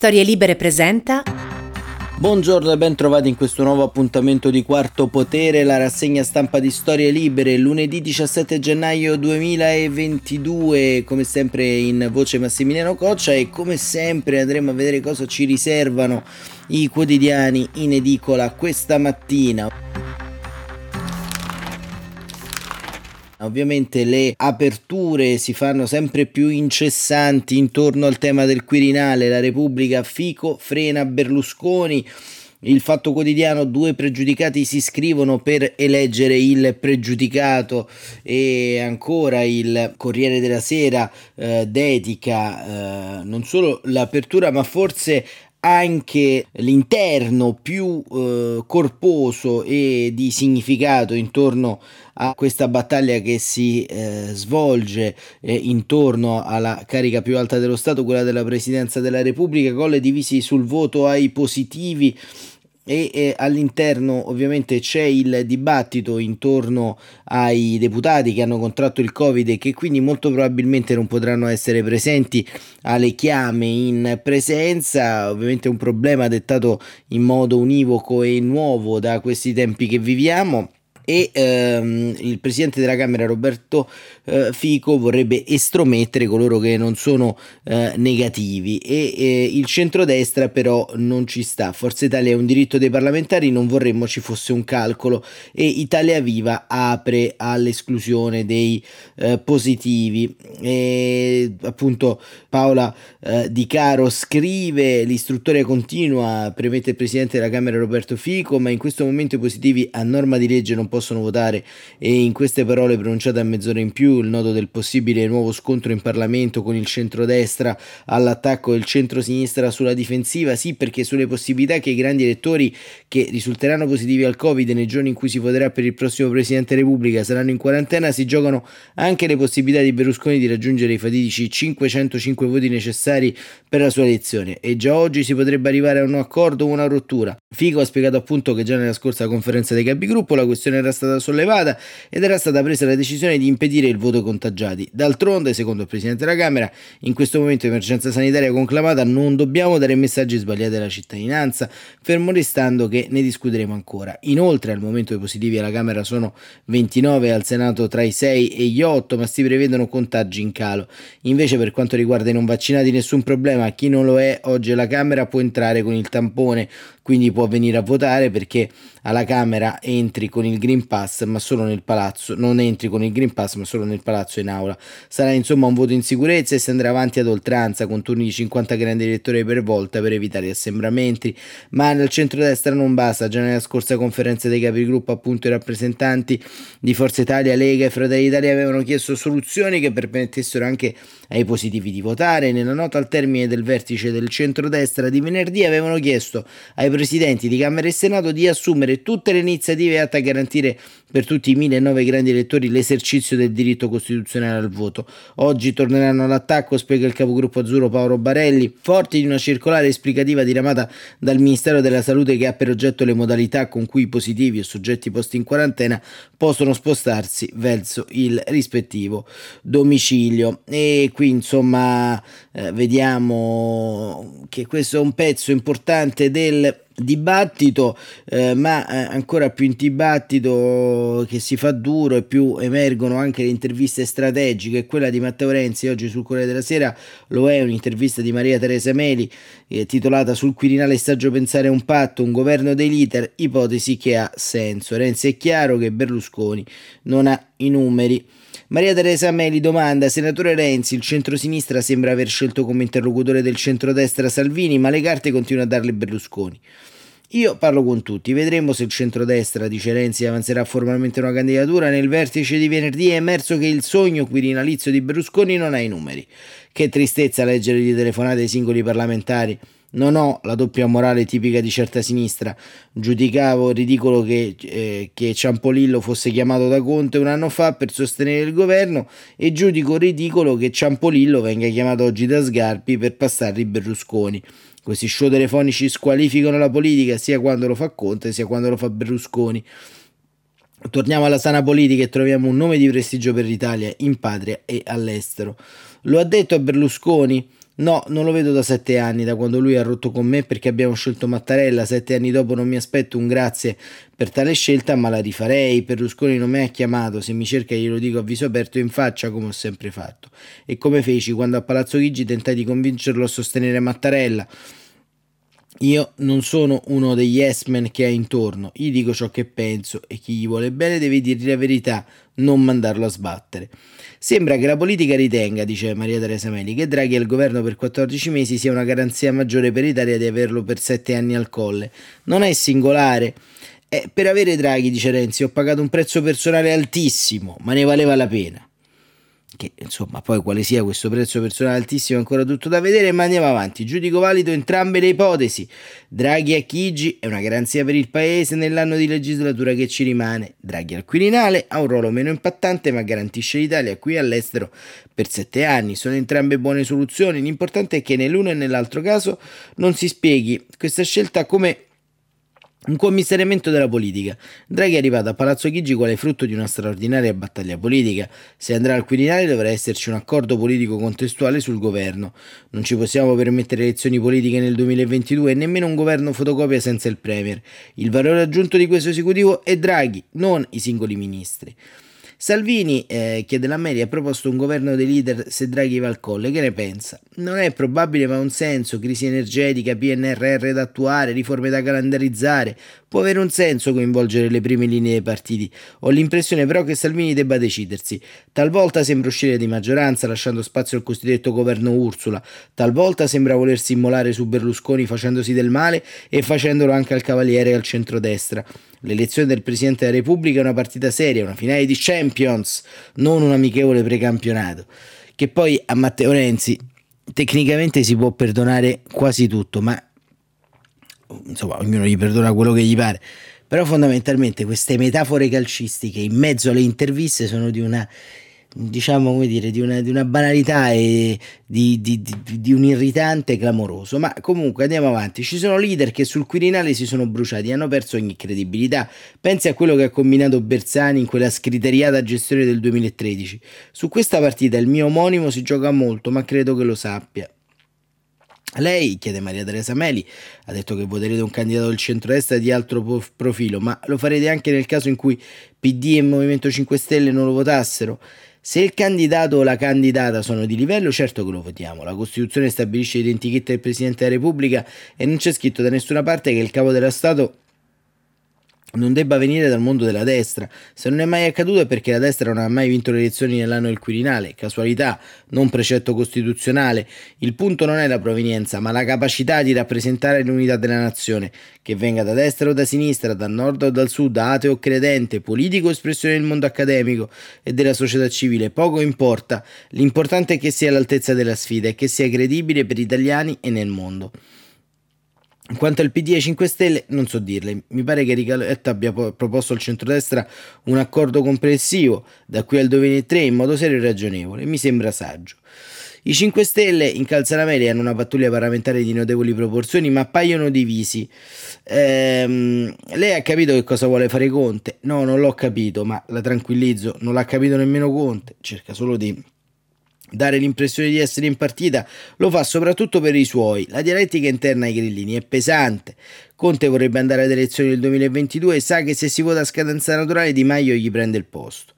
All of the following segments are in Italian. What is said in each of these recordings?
Storie Libere presenta. Buongiorno e ben trovati in questo nuovo appuntamento di Quarto Potere, la rassegna stampa di Storie Libere, lunedì 17 gennaio 2022, come sempre in voce Massimiliano Coccia e come sempre andremo a vedere cosa ci riservano i quotidiani in edicola questa mattina. Ovviamente le aperture si fanno sempre più incessanti intorno al tema del Quirinale, la Repubblica Fico frena Berlusconi. Il Fatto Quotidiano, due pregiudicati si iscrivono per eleggere il pregiudicato e ancora il Corriere della Sera eh, dedica eh, non solo l'apertura ma forse anche l'interno più eh, corposo e di significato intorno a questa battaglia che si eh, svolge eh, intorno alla carica più alta dello Stato, quella della Presidenza della Repubblica, con le divisi sul voto ai positivi e eh, all'interno ovviamente c'è il dibattito intorno ai deputati che hanno contratto il covid e che quindi molto probabilmente non potranno essere presenti alle chiame in presenza. Ovviamente un problema dettato in modo univoco e nuovo da questi tempi che viviamo e ehm, il presidente della Camera Roberto eh, Fico vorrebbe estromettere coloro che non sono eh, negativi e eh, il centrodestra però non ci sta. Forza Italia è un diritto dei parlamentari, non vorremmo ci fosse un calcolo e Italia Viva apre all'esclusione dei eh, positivi. E, appunto Paola eh, Di Caro scrive l'istruttoria continua, premette il presidente della Camera Roberto Fico, ma in questo momento i positivi a norma di legge non possono votare. E in queste parole pronunciate a mezz'ora in più il nodo del possibile nuovo scontro in Parlamento con il centrodestra all'attacco del centro-sinistra sulla difensiva, sì perché sulle possibilità che i grandi elettori che risulteranno positivi al Covid nei giorni in cui si voterà per il prossimo Presidente Repubblica saranno in quarantena, si giocano anche le possibilità di Berlusconi di raggiungere i fatidici 505 voti necessari per la sua elezione. E già oggi si potrebbe arrivare a un accordo o una rottura. Fico ha spiegato appunto che già nella scorsa conferenza dei capigruppo la questione era stata sollevata ed era stata presa la decisione di impedire il voto contagiati. D'altronde, secondo il Presidente della Camera, in questo momento di emergenza sanitaria conclamata non dobbiamo dare messaggi sbagliati alla cittadinanza, fermo restando che ne discuteremo ancora. Inoltre, al momento i positivi alla Camera sono 29, al Senato tra i 6 e gli 8, ma si prevedono contagi in calo. Invece, per quanto riguarda i non vaccinati, nessun problema. Chi non lo è, oggi alla Camera può entrare con il tampone, quindi può venire a votare perché alla Camera entri con il Green Pass, ma solo nel palazzo, non entri con il Green Pass, ma solo nel palazzo in aula. Sarà insomma un voto in sicurezza e si andrà avanti ad oltranza con turni di 50 grandi elettori per volta per evitare assembramenti, ma nel centrodestra non basta, già nella scorsa conferenza dei capigruppo appunto i rappresentanti di Forza Italia, Lega e Fratelli d'Italia avevano chiesto soluzioni che permettessero anche ai positivi di votare. Nella nota al termine del vertice del centrodestra di venerdì avevano chiesto ai presidenti di Camera e Senato di assumere tutte le iniziative atte a garantire per tutti i 1009 grandi elettori l'esercizio del diritto costituzionale al voto. Oggi torneranno all'attacco, spiega il capogruppo azzurro Paolo Barelli, forti di una circolare esplicativa diramata dal Ministero della Salute che ha per oggetto le modalità con cui i positivi o soggetti posti in quarantena possono spostarsi verso il rispettivo domicilio. E qui insomma eh, vediamo che questo è un pezzo importante del dibattito, eh, ma eh, ancora più in dibattito che si fa duro e più emergono anche le interviste strategiche. Quella di Matteo Renzi oggi sul Corriere della Sera lo è un'intervista di Maria Teresa Meli eh, titolata Sul Quirinale saggio pensare un patto, un governo dei leader, ipotesi che ha senso. Renzi è chiaro che Berlusconi non ha i numeri. Maria Teresa Meli domanda, senatore Renzi, il centrosinistra sembra aver scelto come interlocutore del centrodestra Salvini, ma le carte continua a darle Berlusconi. Io parlo con tutti, vedremo se il centrodestra, dice Renzi, avanzerà formalmente una candidatura. Nel vertice di venerdì è emerso che il sogno quirinalizio di Berlusconi non ha i numeri. Che tristezza leggere di telefonate ai singoli parlamentari. Non ho la doppia morale tipica di certa sinistra. Giudicavo ridicolo che, eh, che Ciampolillo fosse chiamato da Conte un anno fa per sostenere il governo e giudico ridicolo che Ciampolillo venga chiamato oggi da Sgarpi per passargli Berlusconi. Questi show telefonici squalificano la politica sia quando lo fa Conte sia quando lo fa Berlusconi. Torniamo alla sana politica e troviamo un nome di prestigio per l'Italia in patria e all'estero. Lo ha detto a Berlusconi No, non lo vedo da sette anni, da quando lui ha rotto con me perché abbiamo scelto Mattarella. Sette anni dopo non mi aspetto un grazie per tale scelta, ma la rifarei. Berlusconi non mi ha chiamato, se mi cerca glielo dico a viso aperto in faccia come ho sempre fatto. E come feci quando a Palazzo Chigi tentai di convincerlo a sostenere Mattarella. Io non sono uno degli yes-men che ha intorno, gli dico ciò che penso e chi gli vuole bene deve dirgli la verità, non mandarlo a sbattere. Sembra che la politica ritenga, dice Maria Teresa Meli, che Draghi al governo per 14 mesi sia una garanzia maggiore per l'Italia di averlo per 7 anni al colle. Non è singolare. Eh, per avere Draghi, dice Renzi, ho pagato un prezzo personale altissimo, ma ne valeva la pena che insomma poi quale sia questo prezzo personale altissimo è ancora tutto da vedere, ma andiamo avanti. Giudico valido entrambe le ipotesi. Draghi a Chigi è una garanzia per il Paese nell'anno di legislatura che ci rimane. Draghi al Quirinale ha un ruolo meno impattante ma garantisce l'Italia qui all'estero per sette anni. Sono entrambe buone soluzioni, l'importante è che nell'uno e nell'altro caso non si spieghi questa scelta come un commissariamento della politica. Draghi è arrivato a Palazzo Chigi quale frutto di una straordinaria battaglia politica. Se andrà al Quirinale dovrà esserci un accordo politico contestuale sul governo. Non ci possiamo permettere elezioni politiche nel 2022 e nemmeno un governo fotocopia senza il Premier. Il valore aggiunto di questo esecutivo è Draghi, non i singoli ministri. Salvini, eh, chiede la Meri, ha proposto un governo dei leader se Draghi va al colle. Che ne pensa? Non è probabile, ma ha un senso. Crisi energetica, PNRR da attuare, riforme da calendarizzare. Può avere un senso coinvolgere le prime linee dei partiti. Ho l'impressione però che Salvini debba decidersi. Talvolta sembra uscire di maggioranza, lasciando spazio al cosiddetto governo Ursula. Talvolta sembra volersi immolare su Berlusconi facendosi del male e facendolo anche al Cavaliere e al centrodestra. L'elezione del Presidente della Repubblica è una partita seria, una finale di Champions, non un amichevole precampionato. Che poi a Matteo Renzi tecnicamente si può perdonare quasi tutto, ma insomma ognuno gli perdona quello che gli pare. Però fondamentalmente queste metafore calcistiche in mezzo alle interviste sono di una diciamo come dire, di una, di una banalità e di, di, di, un irritante clamoroso. Ma comunque andiamo avanti. Ci sono leader che sul Quirinale si sono bruciati, hanno perso ogni credibilità. Pensi a quello che ha combinato Bersani in quella scriteriata gestione del 2013. Su questa partita il mio omonimo si gioca molto, ma credo che lo sappia. Lei, chiede Maria Teresa Meli, ha detto che voterete un candidato del centro-destra di altro profilo, ma lo farete anche nel caso in cui PD e Movimento 5 Stelle non lo votassero? Se il candidato o la candidata sono di livello, certo che lo votiamo. La Costituzione stabilisce l'identichetta del Presidente della Repubblica e non c'è scritto da nessuna parte che il capo dello Stato non debba venire dal mondo della destra. Se non è mai accaduto è perché la destra non ha mai vinto le elezioni nell'anno del Quirinale, casualità, non precetto costituzionale. Il punto non è la provenienza, ma la capacità di rappresentare l'unità della nazione, che venga da destra o da sinistra, dal nord o dal sud, ateo o credente, politico o espressione del mondo accademico e della società civile, poco importa. L'importante è che sia all'altezza della sfida e che sia credibile per gli italiani e nel mondo. Quanto al PD e 5 Stelle, non so dirle. Mi pare che Ricaletta abbia proposto al centrodestra un accordo complessivo da qui al 2003 in modo serio e ragionevole. Mi sembra saggio. I 5 Stelle in Calzanameli hanno una pattuglia parlamentare di notevoli proporzioni, ma appaiono divisi. Ehm, lei ha capito che cosa vuole fare Conte? No, non l'ho capito, ma la tranquillizzo, non l'ha capito nemmeno Conte. Cerca solo di dare l'impressione di essere in partita, lo fa soprattutto per i suoi. La dialettica interna ai grillini è pesante. Conte vorrebbe andare alle elezioni del 2022 e sa che se si vota a scadenza naturale Di Maio gli prende il posto.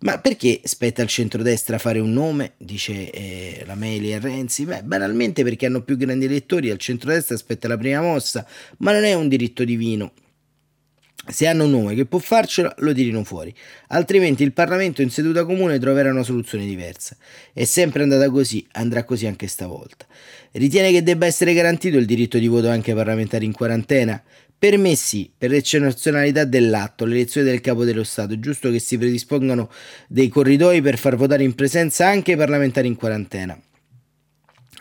Ma perché spetta al centrodestra fare un nome? Dice eh, la Meli e Renzi. Beh, banalmente perché hanno più grandi elettori, al centrodestra aspetta la prima mossa, ma non è un diritto divino. Se hanno un nome che può farcela, lo tirino fuori, altrimenti il Parlamento in seduta comune troverà una soluzione diversa. È sempre andata così, andrà così anche stavolta. Ritiene che debba essere garantito il diritto di voto anche ai parlamentari in quarantena? Per me sì, per l'eccezionalità dell'atto, l'elezione del capo dello Stato, è giusto che si predispongano dei corridoi per far votare in presenza anche i parlamentari in quarantena.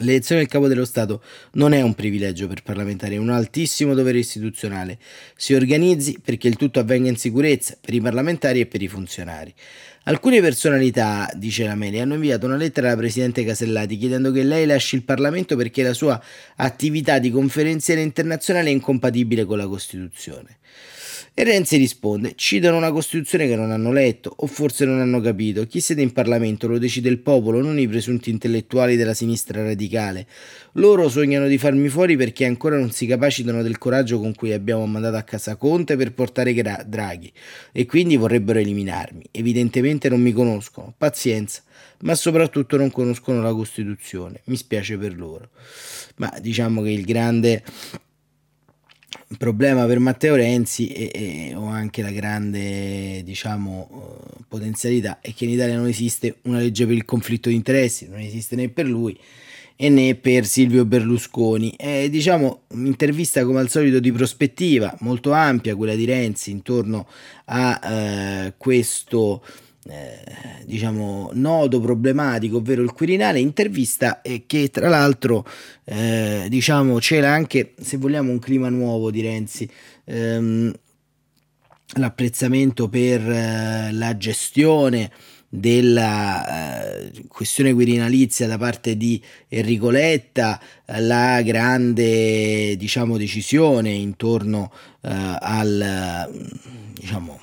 L'elezione del capo dello Stato non è un privilegio per parlamentari, è un altissimo dovere istituzionale. Si organizzi perché il tutto avvenga in sicurezza per i parlamentari e per i funzionari. Alcune personalità, dice la Meli, hanno inviato una lettera alla Presidente Casellati chiedendo che lei lasci il Parlamento perché la sua attività di conferenziere internazionale è incompatibile con la Costituzione. E Renzi risponde: citano una Costituzione che non hanno letto o forse non hanno capito. Chi siede in Parlamento lo decide il popolo, non i presunti intellettuali della sinistra radicale. Loro sognano di farmi fuori perché ancora non si capacitano del coraggio con cui abbiamo mandato a casa Conte per portare Gra- Draghi e quindi vorrebbero eliminarmi. Evidentemente non mi conoscono. Pazienza ma soprattutto non conoscono la Costituzione. Mi spiace per loro. Ma diciamo che il grande problema per Matteo Renzi e, e, o anche la grande diciamo uh, potenzialità è che in Italia non esiste una legge per il conflitto di interessi, non esiste né per lui e né per Silvio Berlusconi. È diciamo un'intervista come al solito di prospettiva molto ampia, quella di Renzi intorno a uh, questo eh, diciamo nodo problematico, ovvero il Quirinale, intervista che tra l'altro eh, diciamo c'era anche, se vogliamo, un clima nuovo di Renzi. Ehm, l'apprezzamento per eh, la gestione della eh, questione quirinalizia da parte di Enrico Letta, la grande diciamo, decisione intorno eh, al diciamo,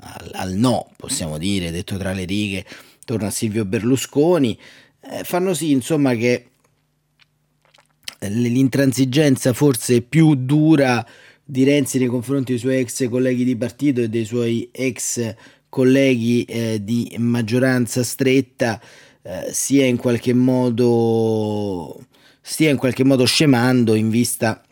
al, al no, possiamo dire, detto tra le righe, torna a Silvio Berlusconi, eh, fanno sì insomma che l'intransigenza forse più dura di Renzi nei confronti dei suoi ex colleghi di partito e dei suoi ex colleghi eh, di maggioranza stretta eh, sia in qualche modo stia in qualche modo scemando in vista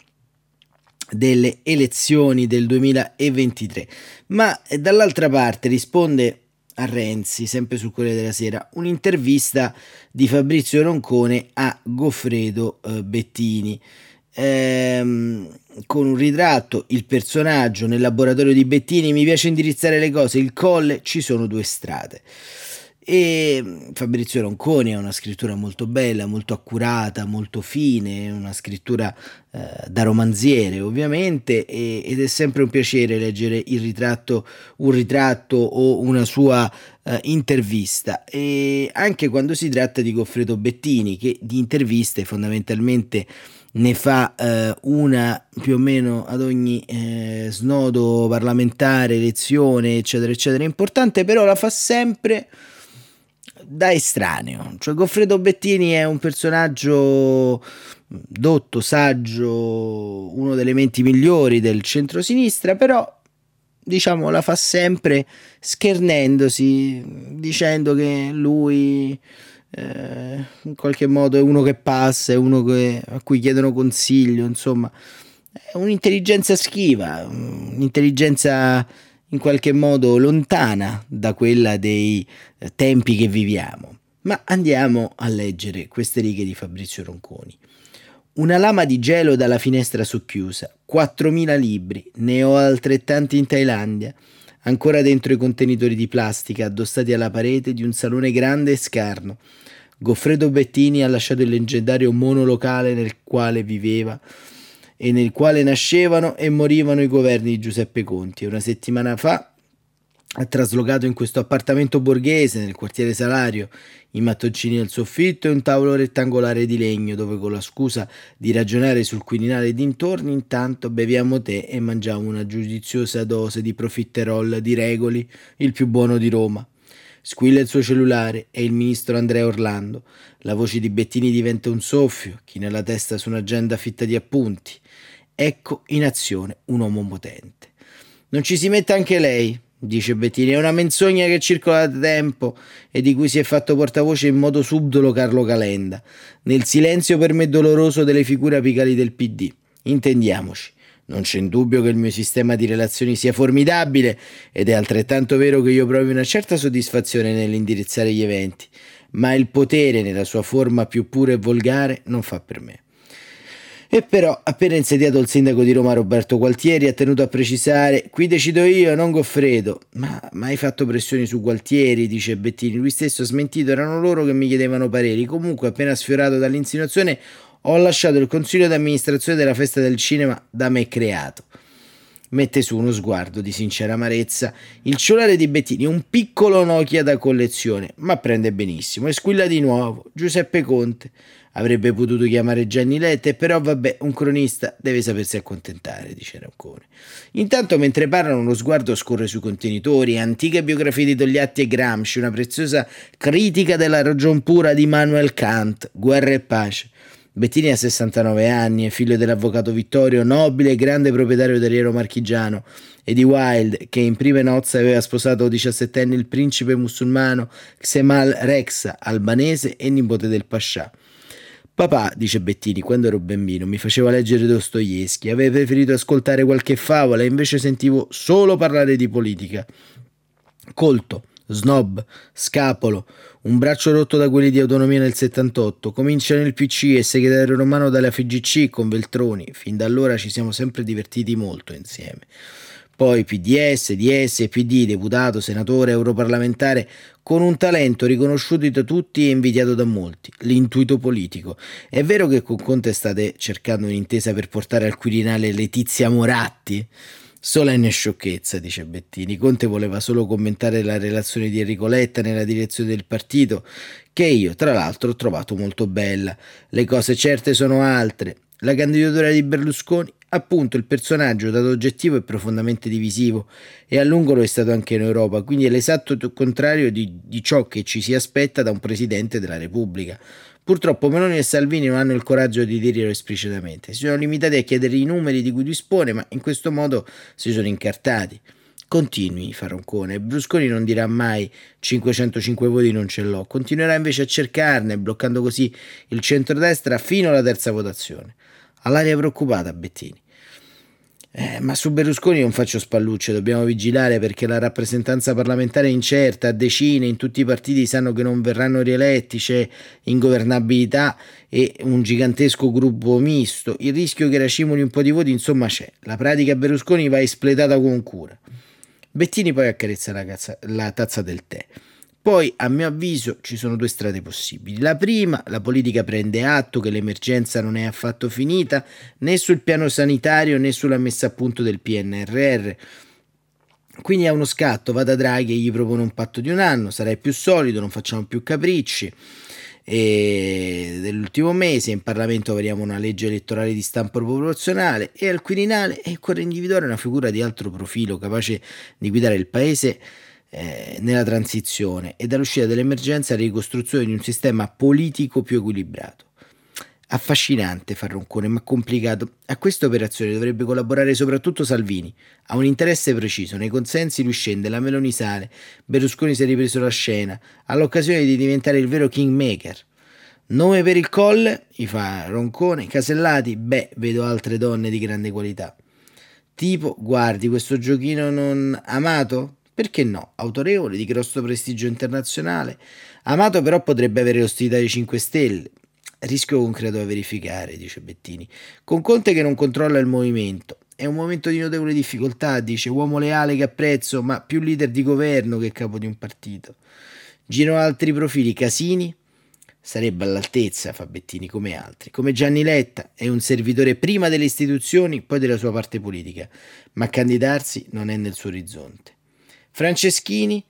delle elezioni del 2023. Ma eh, dall'altra parte risponde a Renzi, sempre su Corriere della Sera, un'intervista di Fabrizio Roncone a Goffredo eh, Bettini. Ehm, con un ritratto, il personaggio nel laboratorio di Bettini, mi piace indirizzare le cose, il colle, ci sono due strade. E Fabrizio Ronconi ha una scrittura molto bella, molto accurata, molto fine, una scrittura eh, da romanziere ovviamente e, ed è sempre un piacere leggere il ritratto, un ritratto o una sua eh, intervista. E anche quando si tratta di Goffredo Bettini che di interviste fondamentalmente ne fa eh, una più o meno ad ogni eh, snodo parlamentare, elezione eccetera eccetera. Importante però la fa sempre da estraneo. Cioè, Goffredo Bettini è un personaggio dotto, saggio, uno degli elementi migliori del centro-sinistra, però diciamo la fa sempre schernendosi, dicendo che lui eh, in qualche modo è uno che passa, è uno che, a cui chiedono consiglio, insomma, è un'intelligenza schiva, un'intelligenza in qualche modo lontana da quella dei eh, tempi che viviamo. Ma andiamo a leggere queste righe di Fabrizio Ronconi. Una lama di gelo dalla finestra socchiusa, 4.000 libri, ne ho altrettanti in Thailandia, ancora dentro i contenitori di plastica addossati alla parete di un salone grande e scarno. Goffredo Bettini ha lasciato il leggendario monolocale nel quale viveva e nel quale nascevano e morivano i governi di Giuseppe Conti. Una settimana fa ha traslocato in questo appartamento borghese nel quartiere Salario i mattoncini al soffitto e un tavolo rettangolare di legno dove con la scusa di ragionare sul Quirinale e dintorni intanto beviamo tè e mangiamo una giudiziosa dose di profiterol di Regoli, il più buono di Roma. Squilla il suo cellulare, è il ministro Andrea Orlando. La voce di Bettini diventa un soffio, chi nella testa su un'agenda fitta di appunti. Ecco in azione un uomo potente. Non ci si mette anche lei, dice Bettini, è una menzogna che circola da tempo e di cui si è fatto portavoce in modo subdolo Carlo Calenda, nel silenzio per me doloroso delle figure apicali del PD. Intendiamoci. Non c'è dubbio che il mio sistema di relazioni sia formidabile ed è altrettanto vero che io provi una certa soddisfazione nell'indirizzare gli eventi, ma il potere nella sua forma più pura e volgare non fa per me. E però, appena insediato il sindaco di Roma Roberto Gualtieri, ha tenuto a precisare: Qui decido io, non Goffredo. Ma, ma hai fatto pressioni su Gualtieri, dice Bettini. Lui stesso ha smentito, erano loro che mi chiedevano pareri. Comunque, appena sfiorato dall'insinuazione, ho lasciato il consiglio d'amministrazione della festa del cinema da me creato. Mette su uno sguardo di sincera amarezza il cellulare di Bettini, un piccolo Nokia da collezione, ma prende benissimo e squilla di nuovo Giuseppe Conte. Avrebbe potuto chiamare Gianni Letta, però vabbè, un cronista deve sapersi accontentare, dice Roncone. Intanto, mentre parlano, uno sguardo scorre sui contenitori, antiche biografie di Togliatti e Gramsci, una preziosa critica della ragion pura di Manuel Kant, Guerra e pace. Bettini ha 69 anni, è figlio dell'avvocato Vittorio, nobile e grande proprietario terriero marchigiano, e di Wilde, che in prime nozze aveva sposato 17 anni il principe musulmano Xemal Rexa, albanese e nipote del Pascià. Papà, dice Bettini, quando ero bambino mi faceva leggere Dostoevsky, avevo preferito ascoltare qualche favola e invece sentivo solo parlare di politica. Colto, snob, scapolo, un braccio rotto da quelli di autonomia nel 78, comincia nel PC e segretario romano dalla FGC con Veltroni, fin da allora ci siamo sempre divertiti molto insieme. Poi PDS, DS, PD, deputato, senatore, europarlamentare, con un talento riconosciuto da tutti e invidiato da molti, l'intuito politico. È vero che con Conte state cercando un'intesa per portare al Quirinale Letizia Moratti? Solenne sciocchezza, dice Bettini. Conte voleva solo commentare la relazione di Enrico Letta nella direzione del partito, che io, tra l'altro, ho trovato molto bella. Le cose certe sono altre. La candidatura di Berlusconi, appunto, il personaggio dato oggettivo è profondamente divisivo e a lungo lo è stato anche in Europa, quindi è l'esatto contrario di, di ciò che ci si aspetta da un presidente della Repubblica. Purtroppo Meloni e Salvini non hanno il coraggio di dirlo esplicitamente, si sono limitati a chiedere i numeri di cui dispone, ma in questo modo si sono incartati. Continui, fa Roncone. Brusconi non dirà mai 505 voti non ce l'ho, continuerà invece a cercarne, bloccando così il centrodestra fino alla terza votazione. All'aria preoccupata Bettini. Eh, ma su Berlusconi non faccio spallucce, dobbiamo vigilare perché la rappresentanza parlamentare è incerta, decine, in tutti i partiti sanno che non verranno rieletti, c'è ingovernabilità e un gigantesco gruppo misto, il rischio che racimoli un po' di voti insomma c'è, la pratica Berlusconi va espletata con cura. Bettini poi accarezza la, cazza, la tazza del tè. Poi, a mio avviso, ci sono due strade possibili. La prima, la politica prende atto che l'emergenza non è affatto finita, né sul piano sanitario né sulla messa a punto del PNRR. Quindi ha uno scatto, va da Draghi e gli propone un patto di un anno, sarai più solido, non facciamo più capricci. Dell'ultimo mese in Parlamento avremo una legge elettorale di stampo proporzionale e al Quirinale occorre individuare una figura di altro profilo capace di guidare il Paese eh, nella transizione e dall'uscita dell'emergenza alla ricostruzione di un sistema politico più equilibrato. Affascinante far Roncone, ma complicato. A questa operazione dovrebbe collaborare soprattutto Salvini. Ha un interesse preciso, nei consensi lui scende, la Meloni sale, Berlusconi si è ripreso la scena, ha l'occasione di diventare il vero kingmaker. Nome per il colle, gli fa Roncone, Casellati, beh, vedo altre donne di grande qualità. Tipo, guardi, questo giochino non amato? Perché no? Autorevole, di grosso prestigio internazionale. Amato però potrebbe avere l'ostilità dei 5 Stelle. Rischio concreto da verificare, dice Bettini. Con Conte che non controlla il movimento. È un momento di notevole difficoltà, dice, uomo leale che apprezzo, ma più leader di governo che capo di un partito. Girano altri profili, Casini sarebbe all'altezza, fa Bettini, come altri. Come Gianni Letta è un servitore prima delle istituzioni, poi della sua parte politica, ma candidarsi non è nel suo orizzonte. Franceschini,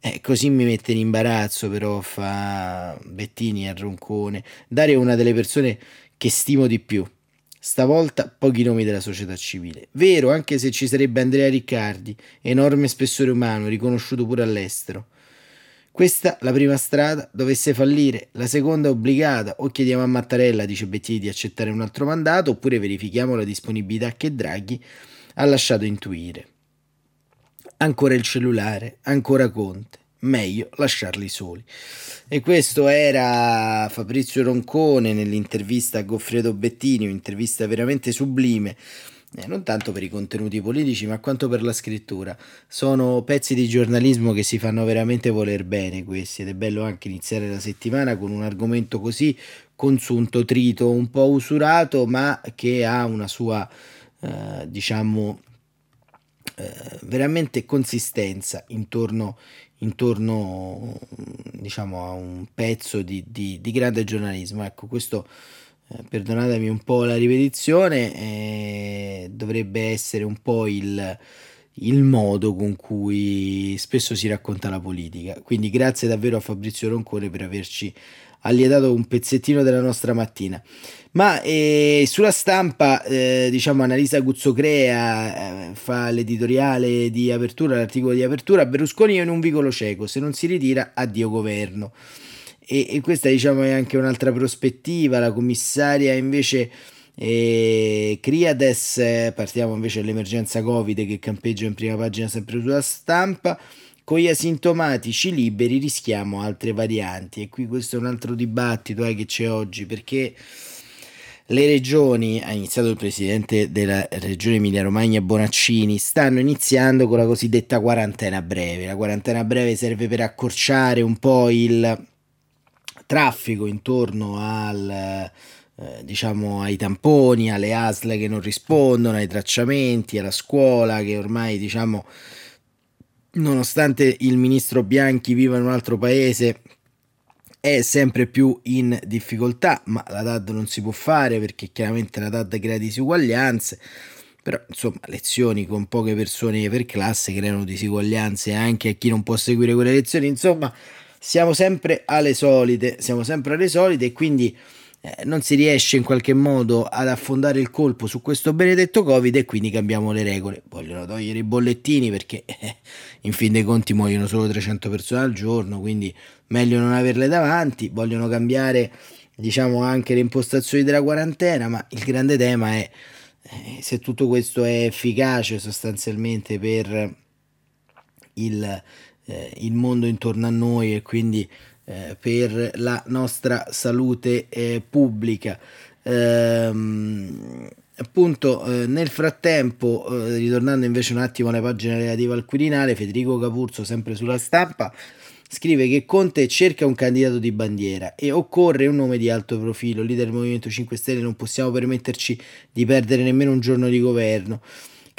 eh, così mi mette in imbarazzo, però fa Bettini a Roncone. Dario è una delle persone che stimo di più. Stavolta pochi nomi della società civile. Vero, anche se ci sarebbe Andrea Riccardi, enorme spessore umano, riconosciuto pure all'estero. Questa la prima strada, dovesse fallire, la seconda è obbligata, o chiediamo a Mattarella, dice Bettini, di accettare un altro mandato, oppure verifichiamo la disponibilità che Draghi ha lasciato intuire. Ancora il cellulare, ancora Conte. Meglio lasciarli soli. E questo era Fabrizio Roncone nell'intervista a Goffredo Bettini, un'intervista veramente sublime. Eh, non tanto per i contenuti politici, ma quanto per la scrittura. Sono pezzi di giornalismo che si fanno veramente voler bene questi ed è bello anche iniziare la settimana con un argomento così consunto, trito, un po' usurato, ma che ha una sua, eh, diciamo, eh, veramente consistenza intorno, intorno diciamo, a un pezzo di, di, di grande giornalismo. Ecco, questo eh, perdonatemi un po' la ripetizione, eh, dovrebbe essere un po' il, il modo con cui spesso si racconta la politica. Quindi grazie davvero a Fabrizio Roncone per averci allietato un pezzettino della nostra mattina. Ma eh, sulla stampa, eh, diciamo, Annalisa Guzzocrea eh, fa l'editoriale di apertura, l'articolo di apertura, Berlusconi è in un vicolo cieco, se non si ritira, addio governo. E, e questa diciamo è anche un'altra prospettiva, la commissaria invece... E Criades, partiamo invece dall'emergenza Covid che campeggia in prima pagina sempre sulla stampa. Con gli asintomatici liberi rischiamo altre varianti. E qui questo è un altro dibattito eh, che c'è oggi perché le regioni, ha iniziato il presidente della regione Emilia-Romagna Bonaccini, stanno iniziando con la cosiddetta quarantena breve. La quarantena breve serve per accorciare un po' il traffico intorno al, eh, diciamo, ai tamponi, alle ASL che non rispondono, ai tracciamenti, alla scuola che ormai diciamo, nonostante il ministro Bianchi viva in un altro paese è sempre più in difficoltà, ma la DAD non si può fare perché chiaramente la DAD crea disuguaglianze, però insomma lezioni con poche persone per classe creano disuguaglianze anche a chi non può seguire quelle lezioni, insomma siamo sempre alle solite, siamo sempre alle solite e quindi eh, non si riesce in qualche modo ad affondare il colpo su questo benedetto Covid e quindi cambiamo le regole. Vogliono togliere i bollettini perché eh, in fin dei conti muoiono solo 300 persone al giorno, quindi meglio non averle davanti. Vogliono cambiare diciamo anche le impostazioni della quarantena, ma il grande tema è eh, se tutto questo è efficace sostanzialmente per il, il mondo intorno a noi e quindi eh, per la nostra salute eh, pubblica. Ehm, appunto eh, nel frattempo eh, ritornando invece un attimo alle pagine relative al Quirinale Federico Capurzo sempre sulla stampa scrive che Conte cerca un candidato di bandiera e occorre un nome di alto profilo leader del Movimento 5 Stelle non possiamo permetterci di perdere nemmeno un giorno di governo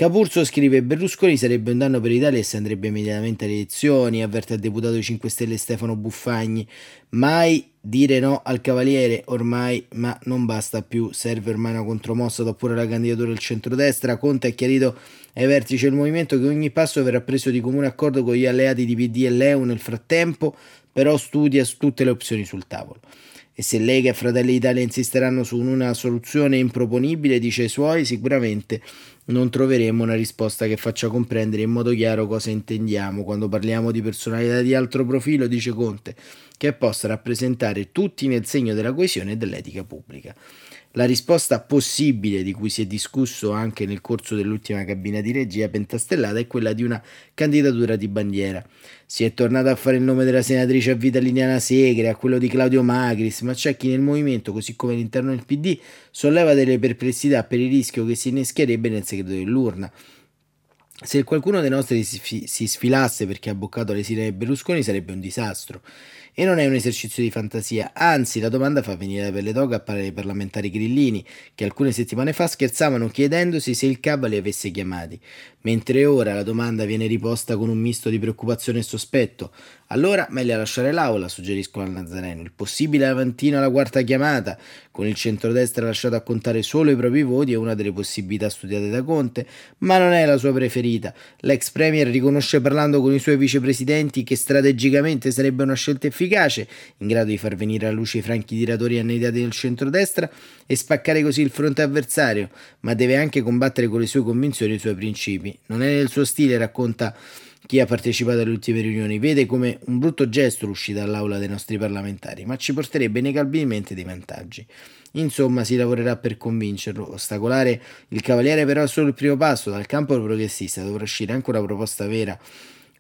Capurso scrive Berlusconi sarebbe un danno per l'Italia e si andrebbe immediatamente alle elezioni, avverte al deputato dei 5 Stelle Stefano Buffagni. Mai dire no al Cavaliere ormai, ma non basta più, serve ormai una contromossa dopo la candidatura del centrodestra. Conte ha chiarito ai vertici del movimento che ogni passo verrà preso di comune accordo con gli alleati di PD e Leu nel frattempo, però studia tutte le opzioni sul tavolo. E se Lega e Fratelli d'Italia insisteranno su una soluzione improponibile, dice ai suoi, sicuramente non troveremo una risposta che faccia comprendere in modo chiaro cosa intendiamo quando parliamo di personalità di altro profilo, dice Conte, che possa rappresentare tutti nel segno della coesione e dell'etica pubblica. La risposta possibile di cui si è discusso anche nel corso dell'ultima cabina di regia pentastellata è quella di una candidatura di bandiera. Si è tornato a fare il nome della senatrice a vita Liliana Segre, a quello di Claudio Magris, ma c'è chi nel movimento, così come all'interno del PD, solleva delle perplessità per il rischio che si inneschierebbe nel segreto dell'urna. Se qualcuno dei nostri si sfilasse perché ha boccato le sirene Berlusconi sarebbe un disastro. E non è un esercizio di fantasia, anzi la domanda fa venire da pelle d'oca a parlare ai parlamentari grillini, che alcune settimane fa scherzavano chiedendosi se il Cab li avesse chiamati, mentre ora la domanda viene riposta con un misto di preoccupazione e sospetto. Allora meglio lasciare l'aula, suggeriscono al Nazareno. Il possibile Avantino alla quarta chiamata, con il centrodestra lasciato a contare solo i propri voti, è una delle possibilità studiate da Conte, ma non è la sua preferita. L'ex Premier riconosce parlando con i suoi vicepresidenti che strategicamente sarebbe una scelta efficace, in grado di far venire alla luce i franchi tiratori annidati del centrodestra e spaccare così il fronte avversario, ma deve anche combattere con le sue convinzioni e i suoi principi. Non è nel suo stile, racconta chi ha partecipato alle ultime riunioni vede come un brutto gesto l'uscita dall'aula dei nostri parlamentari, ma ci porterebbe inegabilmente dei vantaggi. Insomma, si lavorerà per convincerlo. Ostacolare il Cavaliere però è solo il primo passo. Dal campo progressista dovrà uscire anche una proposta vera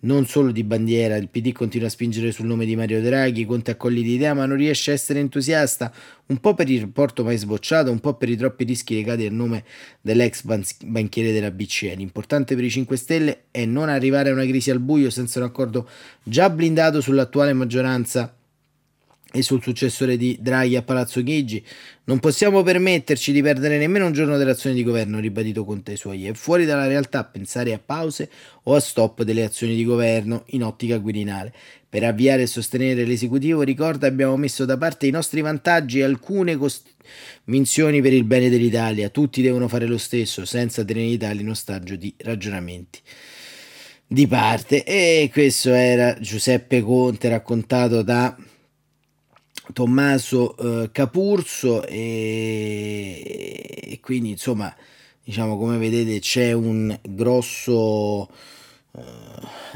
non solo di bandiera, il PD continua a spingere sul nome di Mario Draghi, Conte accoglie l'idea ma non riesce a essere entusiasta, un po' per il rapporto mai sbocciato, un po' per i troppi rischi legati al nome dell'ex banchiere della BCE. L'importante per i 5 Stelle è non arrivare a una crisi al buio senza un accordo già blindato sull'attuale maggioranza e sul successore di Draghi a Palazzo Chigi. Non possiamo permetterci di perdere nemmeno un giorno dell'azione di governo, ribadito Conte e suoi. È fuori dalla realtà pensare a pause o a stop delle azioni di governo in ottica quirinale. Per avviare e sostenere l'esecutivo, ricorda, abbiamo messo da parte i nostri vantaggi e alcune convinzioni per il bene dell'Italia. Tutti devono fare lo stesso, senza tenere l'Italia in ostaggio di ragionamenti di parte. E questo era Giuseppe Conte raccontato da Tommaso eh, Capurso e, e, quindi insomma diciamo come vedete c'è un grosso eh,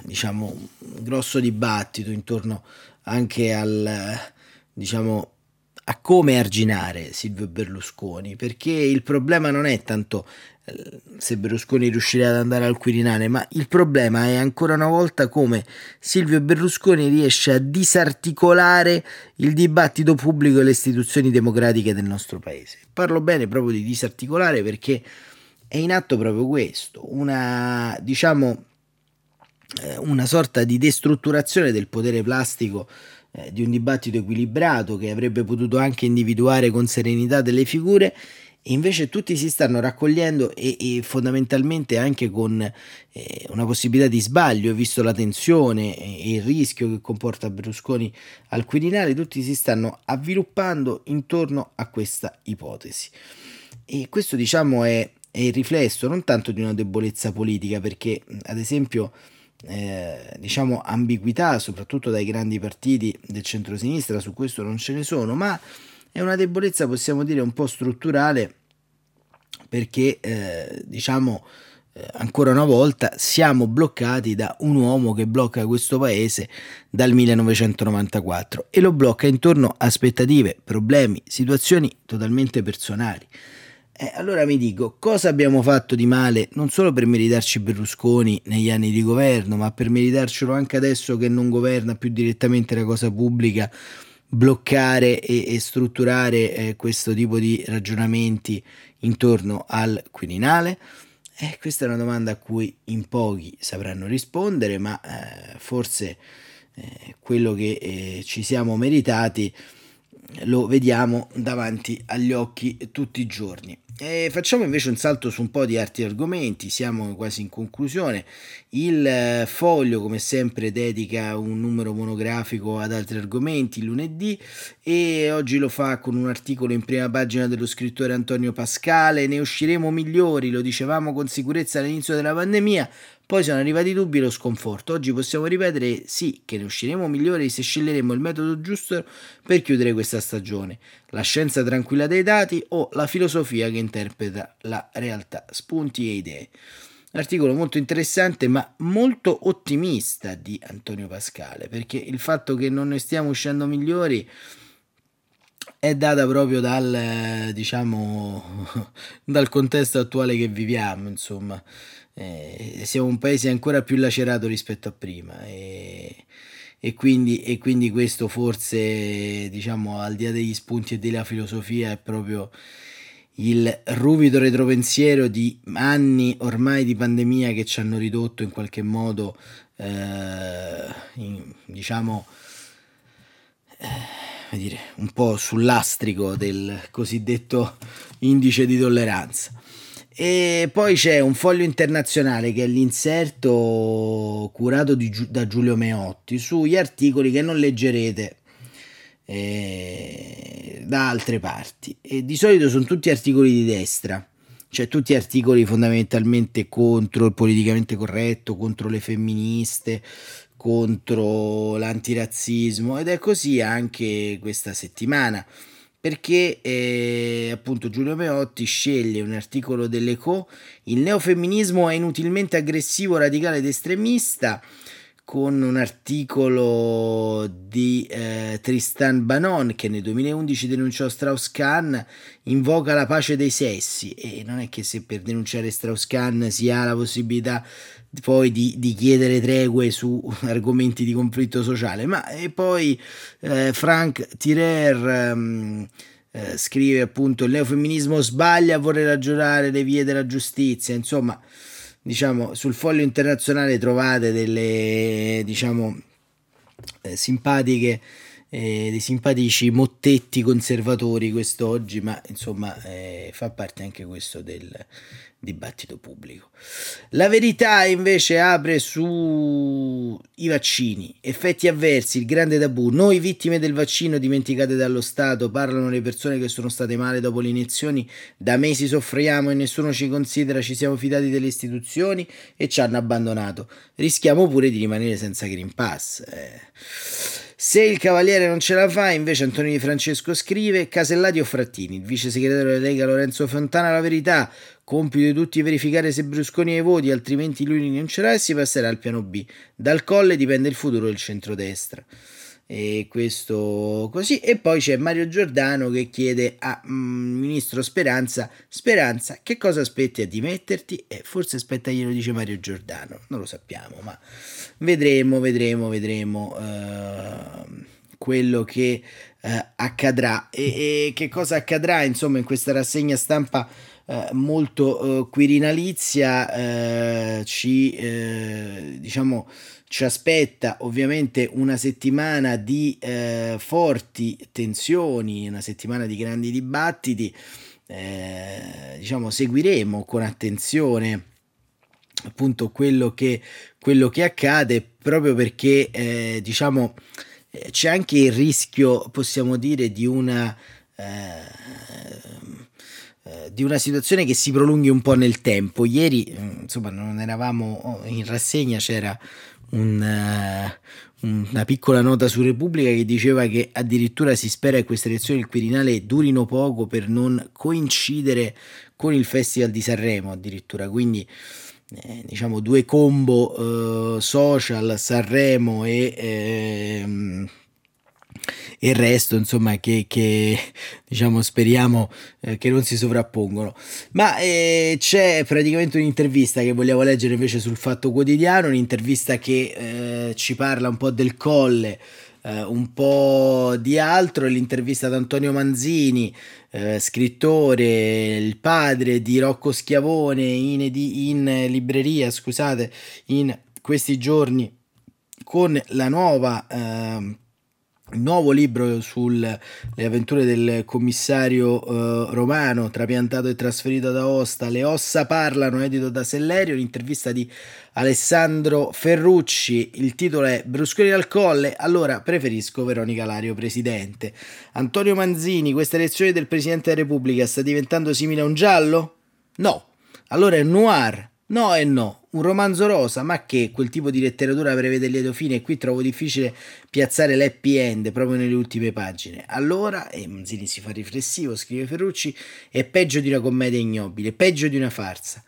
diciamo un grosso dibattito intorno anche al diciamo a come arginare Silvio Berlusconi perché il problema non è tanto se Berlusconi riuscirà ad andare al Quirinale, ma il problema è ancora una volta come Silvio Berlusconi riesce a disarticolare il dibattito pubblico e le istituzioni democratiche del nostro paese. Parlo bene proprio di disarticolare perché è in atto proprio questo, una diciamo eh, una sorta di destrutturazione del potere plastico eh, di un dibattito equilibrato che avrebbe potuto anche individuare con serenità delle figure invece tutti si stanno raccogliendo e, e fondamentalmente anche con eh, una possibilità di sbaglio, visto la tensione e il rischio che comporta Berlusconi al Quirinale, tutti si stanno avviluppando intorno a questa ipotesi. E questo diciamo è, è il riflesso non tanto di una debolezza politica, perché ad esempio eh, diciamo ambiguità, soprattutto dai grandi partiti del centro-sinistra, su questo non ce ne sono, ma è una debolezza, possiamo dire, un po' strutturale perché, eh, diciamo, eh, ancora una volta siamo bloccati da un uomo che blocca questo paese dal 1994 e lo blocca intorno a aspettative, problemi, situazioni totalmente personali. Eh, allora mi dico, cosa abbiamo fatto di male non solo per meritarci Berlusconi negli anni di governo, ma per meritarcelo anche adesso che non governa più direttamente la cosa pubblica bloccare e, e strutturare eh, questo tipo di ragionamenti intorno al Quirinale? Eh, questa è una domanda a cui in pochi sapranno rispondere, ma eh, forse eh, quello che eh, ci siamo meritati lo vediamo davanti agli occhi tutti i giorni. E facciamo invece un salto su un po' di altri argomenti, siamo quasi in conclusione. Il eh, foglio, come sempre, dedica un numero monografico ad altri argomenti lunedì e oggi lo fa con un articolo in prima pagina dello scrittore Antonio Pascale. Ne usciremo migliori, lo dicevamo con sicurezza all'inizio della pandemia, poi sono arrivati i dubbi e lo sconforto. Oggi possiamo ripetere sì che ne usciremo migliori se sceglieremo il metodo giusto per chiudere questa stagione. La scienza tranquilla dei dati o la filosofia che interpreta la realtà. Spunti e idee. Articolo molto interessante ma molto ottimista di Antonio Pascale perché il fatto che non ne stiamo uscendo migliori è data proprio dal diciamo dal contesto attuale che viviamo insomma eh, siamo un paese ancora più lacerato rispetto a prima e, e, quindi, e quindi questo forse diciamo al di là degli spunti e della filosofia è proprio il ruvido retropensiero di anni ormai di pandemia che ci hanno ridotto in qualche modo eh, in, diciamo eh, dire, un po' sull'astrico del cosiddetto indice di tolleranza e poi c'è un foglio internazionale che è l'inserto curato di, da Giulio Meotti sugli articoli che non leggerete eh, da altre parti. E di solito sono tutti articoli di destra, cioè tutti articoli fondamentalmente contro il politicamente corretto, contro le femministe, contro l'antirazzismo ed è così anche questa settimana perché eh, appunto Giulio Meotti sceglie un articolo dell'Eco, il neofemminismo è inutilmente aggressivo, radicale ed estremista, con un articolo di eh, Tristan Banon che nel 2011 denunciò Strauss-Kahn, invoca la pace dei sessi. E non è che se per denunciare Strauss-Kahn si ha la possibilità poi di, di, chiedere tregue su argomenti di conflitto sociale, ma e poi eh, Frank Tirer um, eh, scrive appunto il neofemminismo sbaglia a voler ragionare le vie della giustizia, insomma diciamo sul foglio internazionale trovate delle diciamo eh, simpatiche eh, dei simpatici mottetti conservatori quest'oggi ma insomma eh, fa parte anche questo del, dibattito pubblico. La verità invece apre sui vaccini, effetti avversi, il grande tabù. Noi vittime del vaccino dimenticate dallo Stato, parlano le persone che sono state male dopo le iniezioni, da mesi soffriamo e nessuno ci considera, ci siamo fidati delle istituzioni e ci hanno abbandonato. Rischiamo pure di rimanere senza Green Pass. Eh Se il Cavaliere non ce la fa, invece Antonio Di Francesco scrive Casellati o Frattini, il vice segretario della Lega Lorenzo Fontana la verità, compito di tutti verificare se Brusconi ha i voti, altrimenti lui ce l'ha e si passerà al piano B. Dal colle dipende il futuro del centrodestra e questo così. E poi c'è Mario Giordano che chiede a mm, ministro Speranza Speranza che cosa aspetti a dimetterti? E forse aspetta glielo dice Mario Giordano. Non lo sappiamo ma vedremo vedremo vedremo uh, quello che uh, accadrà. E, e, che cosa accadrà insomma in questa rassegna stampa uh, molto quirinalizia ci diciamo ci aspetta ovviamente una settimana di eh, forti tensioni, una settimana di grandi dibattiti. Eh, diciamo, seguiremo con attenzione appunto quello che, quello che accade proprio perché eh, diciamo eh, c'è anche il rischio possiamo dire di una eh, eh, di una situazione che si prolunghi un po' nel tempo. Ieri insomma non eravamo in rassegna c'era un, uh, una piccola nota su Repubblica che diceva che addirittura si spera che queste elezioni del Quirinale durino poco per non coincidere con il Festival di Sanremo addirittura, quindi eh, diciamo due combo uh, social, Sanremo e... Eh, il resto insomma che, che diciamo speriamo eh, che non si sovrappongono. Ma eh, c'è praticamente un'intervista che vogliamo leggere invece sul Fatto Quotidiano un'intervista che eh, ci parla un po' del colle eh, un po' di altro l'intervista ad Antonio Manzini eh, scrittore il padre di Rocco Schiavone in, in libreria scusate in questi giorni con la nuova eh, nuovo libro sulle avventure del commissario uh, romano trapiantato e trasferito ad Aosta. Le ossa parlano edito da Sellerio l'intervista di Alessandro Ferrucci. Il titolo è Brusconi al colle. Allora preferisco Veronica Lario presidente. Antonio Manzini questa elezione del Presidente della Repubblica sta diventando simile a un giallo? no. Allora è noir No e no, un romanzo rosa, ma che quel tipo di letteratura prevede lieto fine e qui trovo difficile piazzare l'happy end proprio nelle ultime pagine. Allora, e Manzini si fa riflessivo, scrive Ferrucci, è peggio di una commedia ignobile, peggio di una farsa.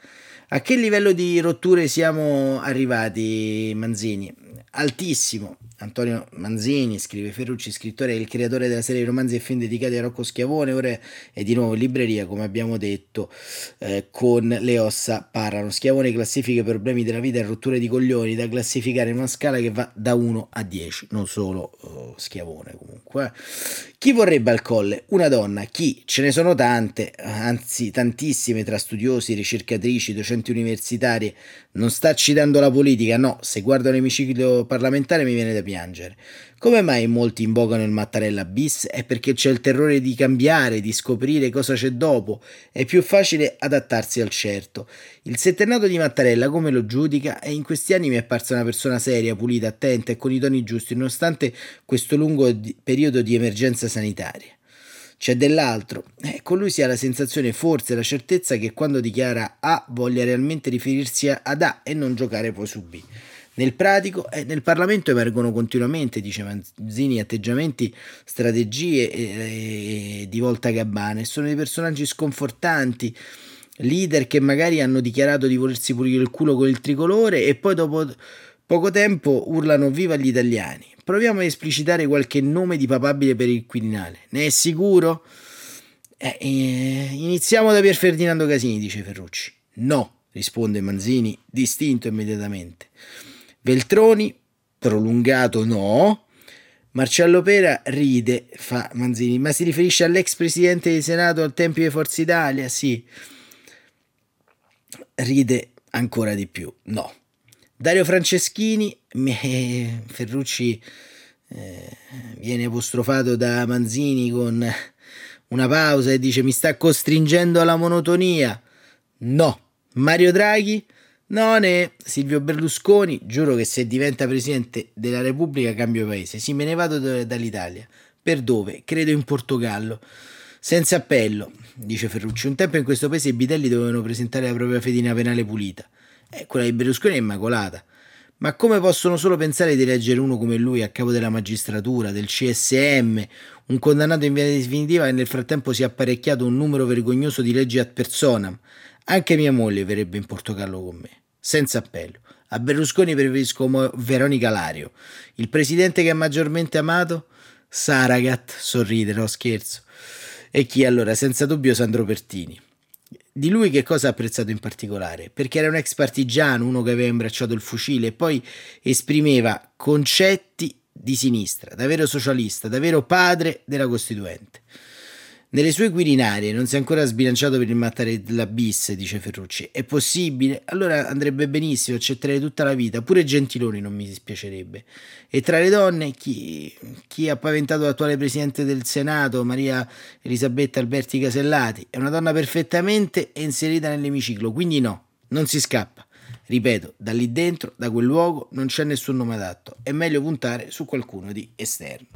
A che livello di rotture siamo arrivati, Manzini? Altissimo. Antonio Manzini, scrive Ferrucci, scrittore e il creatore della serie di romanzi e film dedicati a Rocco Schiavone, ora è di nuovo in libreria, come abbiamo detto, eh, con Le ossa parlano. Schiavone classifica i problemi della vita e rotture di coglioni da classificare in una scala che va da 1 a 10, non solo oh, Schiavone comunque. Chi vorrebbe al colle? Una donna. Chi? Ce ne sono tante, anzi tantissime tra studiosi, ricercatrici, docenti universitari. Non sta citando la politica, no, se guardo l'emiciclo parlamentare mi viene da piangere. Come mai molti invocano il Mattarella bis? È perché c'è il terrore di cambiare, di scoprire cosa c'è dopo. È più facile adattarsi al certo. Il settennato di Mattarella, come lo giudica, è in questi anni mi è apparsa una persona seria, pulita, attenta e con i toni giusti, nonostante questo lungo periodo di emergenza sanitaria. C'è dell'altro. Eh, con lui si ha la sensazione, forse la certezza che quando dichiara A voglia realmente riferirsi ad A e non giocare poi su B. Nel pratico eh, nel Parlamento emergono continuamente, dice Manzini, atteggiamenti, strategie eh, di volta gabbana e sono dei personaggi sconfortanti, leader che magari hanno dichiarato di volersi pulire il culo con il tricolore e poi dopo poco tempo urlano viva gli italiani. Proviamo a esplicitare qualche nome di papabile per il Quirinale. Ne è sicuro? Eh, eh, iniziamo da Pier Ferdinando Casini, dice Ferrucci. No, risponde Manzini, distinto immediatamente. Veltroni, prolungato no. Marcello Pera ride, fa Manzini, ma si riferisce all'ex presidente di Senato al tempo di Forza Italia? Sì. Ride ancora di più, no. Dario Franceschini, eh, Ferrucci eh, viene apostrofato da Manzini con una pausa e dice mi sta costringendo alla monotonia. No. Mario Draghi, No, ne Silvio Berlusconi, giuro che se diventa presidente della Repubblica cambio paese. Sì, me ne vado dall'Italia. Per dove? Credo in Portogallo. Senza appello, dice Ferrucci. Un tempo in questo paese i bitelli dovevano presentare la propria fedina penale pulita. Eh, quella di Berlusconi è immacolata. Ma come possono solo pensare di eleggere uno come lui a capo della magistratura, del CSM, un condannato in via definitiva e nel frattempo si è apparecchiato un numero vergognoso di leggi ad personam? Anche mia moglie verrebbe in Portogallo con me, senza appello. A Berlusconi preferisco Veronica Lario. Il presidente che ha maggiormente amato? Saragat, sorride, scherzo. E chi allora? Senza dubbio Sandro Pertini. Di lui che cosa ha apprezzato in particolare? Perché era un ex partigiano, uno che aveva imbracciato il fucile e poi esprimeva concetti di sinistra, davvero socialista, davvero padre della Costituente. Nelle sue Quirinarie non si è ancora sbilanciato per il mattare la bis, dice Ferrucci. È possibile? Allora andrebbe benissimo, accetterei tutta la vita. Pure Gentiloni non mi dispiacerebbe. E tra le donne, chi, chi ha paventato l'attuale presidente del Senato, Maria Elisabetta Alberti Casellati? È una donna perfettamente inserita nell'emiciclo, quindi no, non si scappa. Ripeto, da lì dentro, da quel luogo, non c'è nessun nome adatto. È meglio puntare su qualcuno di esterno.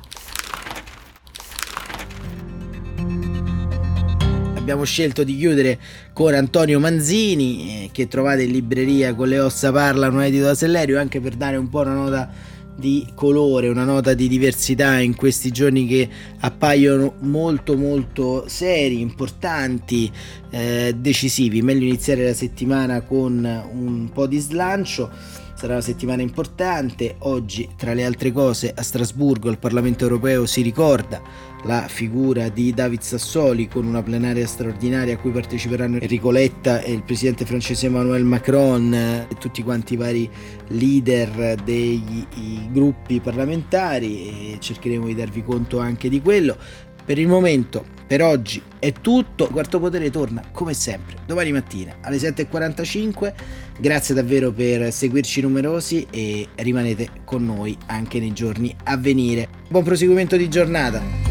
Abbiamo scelto di chiudere con Antonio Manzini, eh, che trovate in libreria con le ossa parlano edito da Sellerio, anche per dare un po' una nota di colore, una nota di diversità in questi giorni che appaiono molto molto seri, importanti, eh, decisivi. Meglio iniziare la settimana con un po' di slancio. Sarà una settimana importante. Oggi, tra le altre cose, a Strasburgo il Parlamento europeo si ricorda la figura di David Sassoli con una plenaria straordinaria a cui parteciperanno Enrico Letta e il presidente francese Emmanuel Macron e tutti quanti i vari leader dei gruppi parlamentari e cercheremo di darvi conto anche di quello. Per il momento, per oggi è tutto. Quarto Potere torna come sempre domani mattina alle 7.45. Grazie davvero per seguirci numerosi e rimanete con noi anche nei giorni a venire. Buon proseguimento di giornata.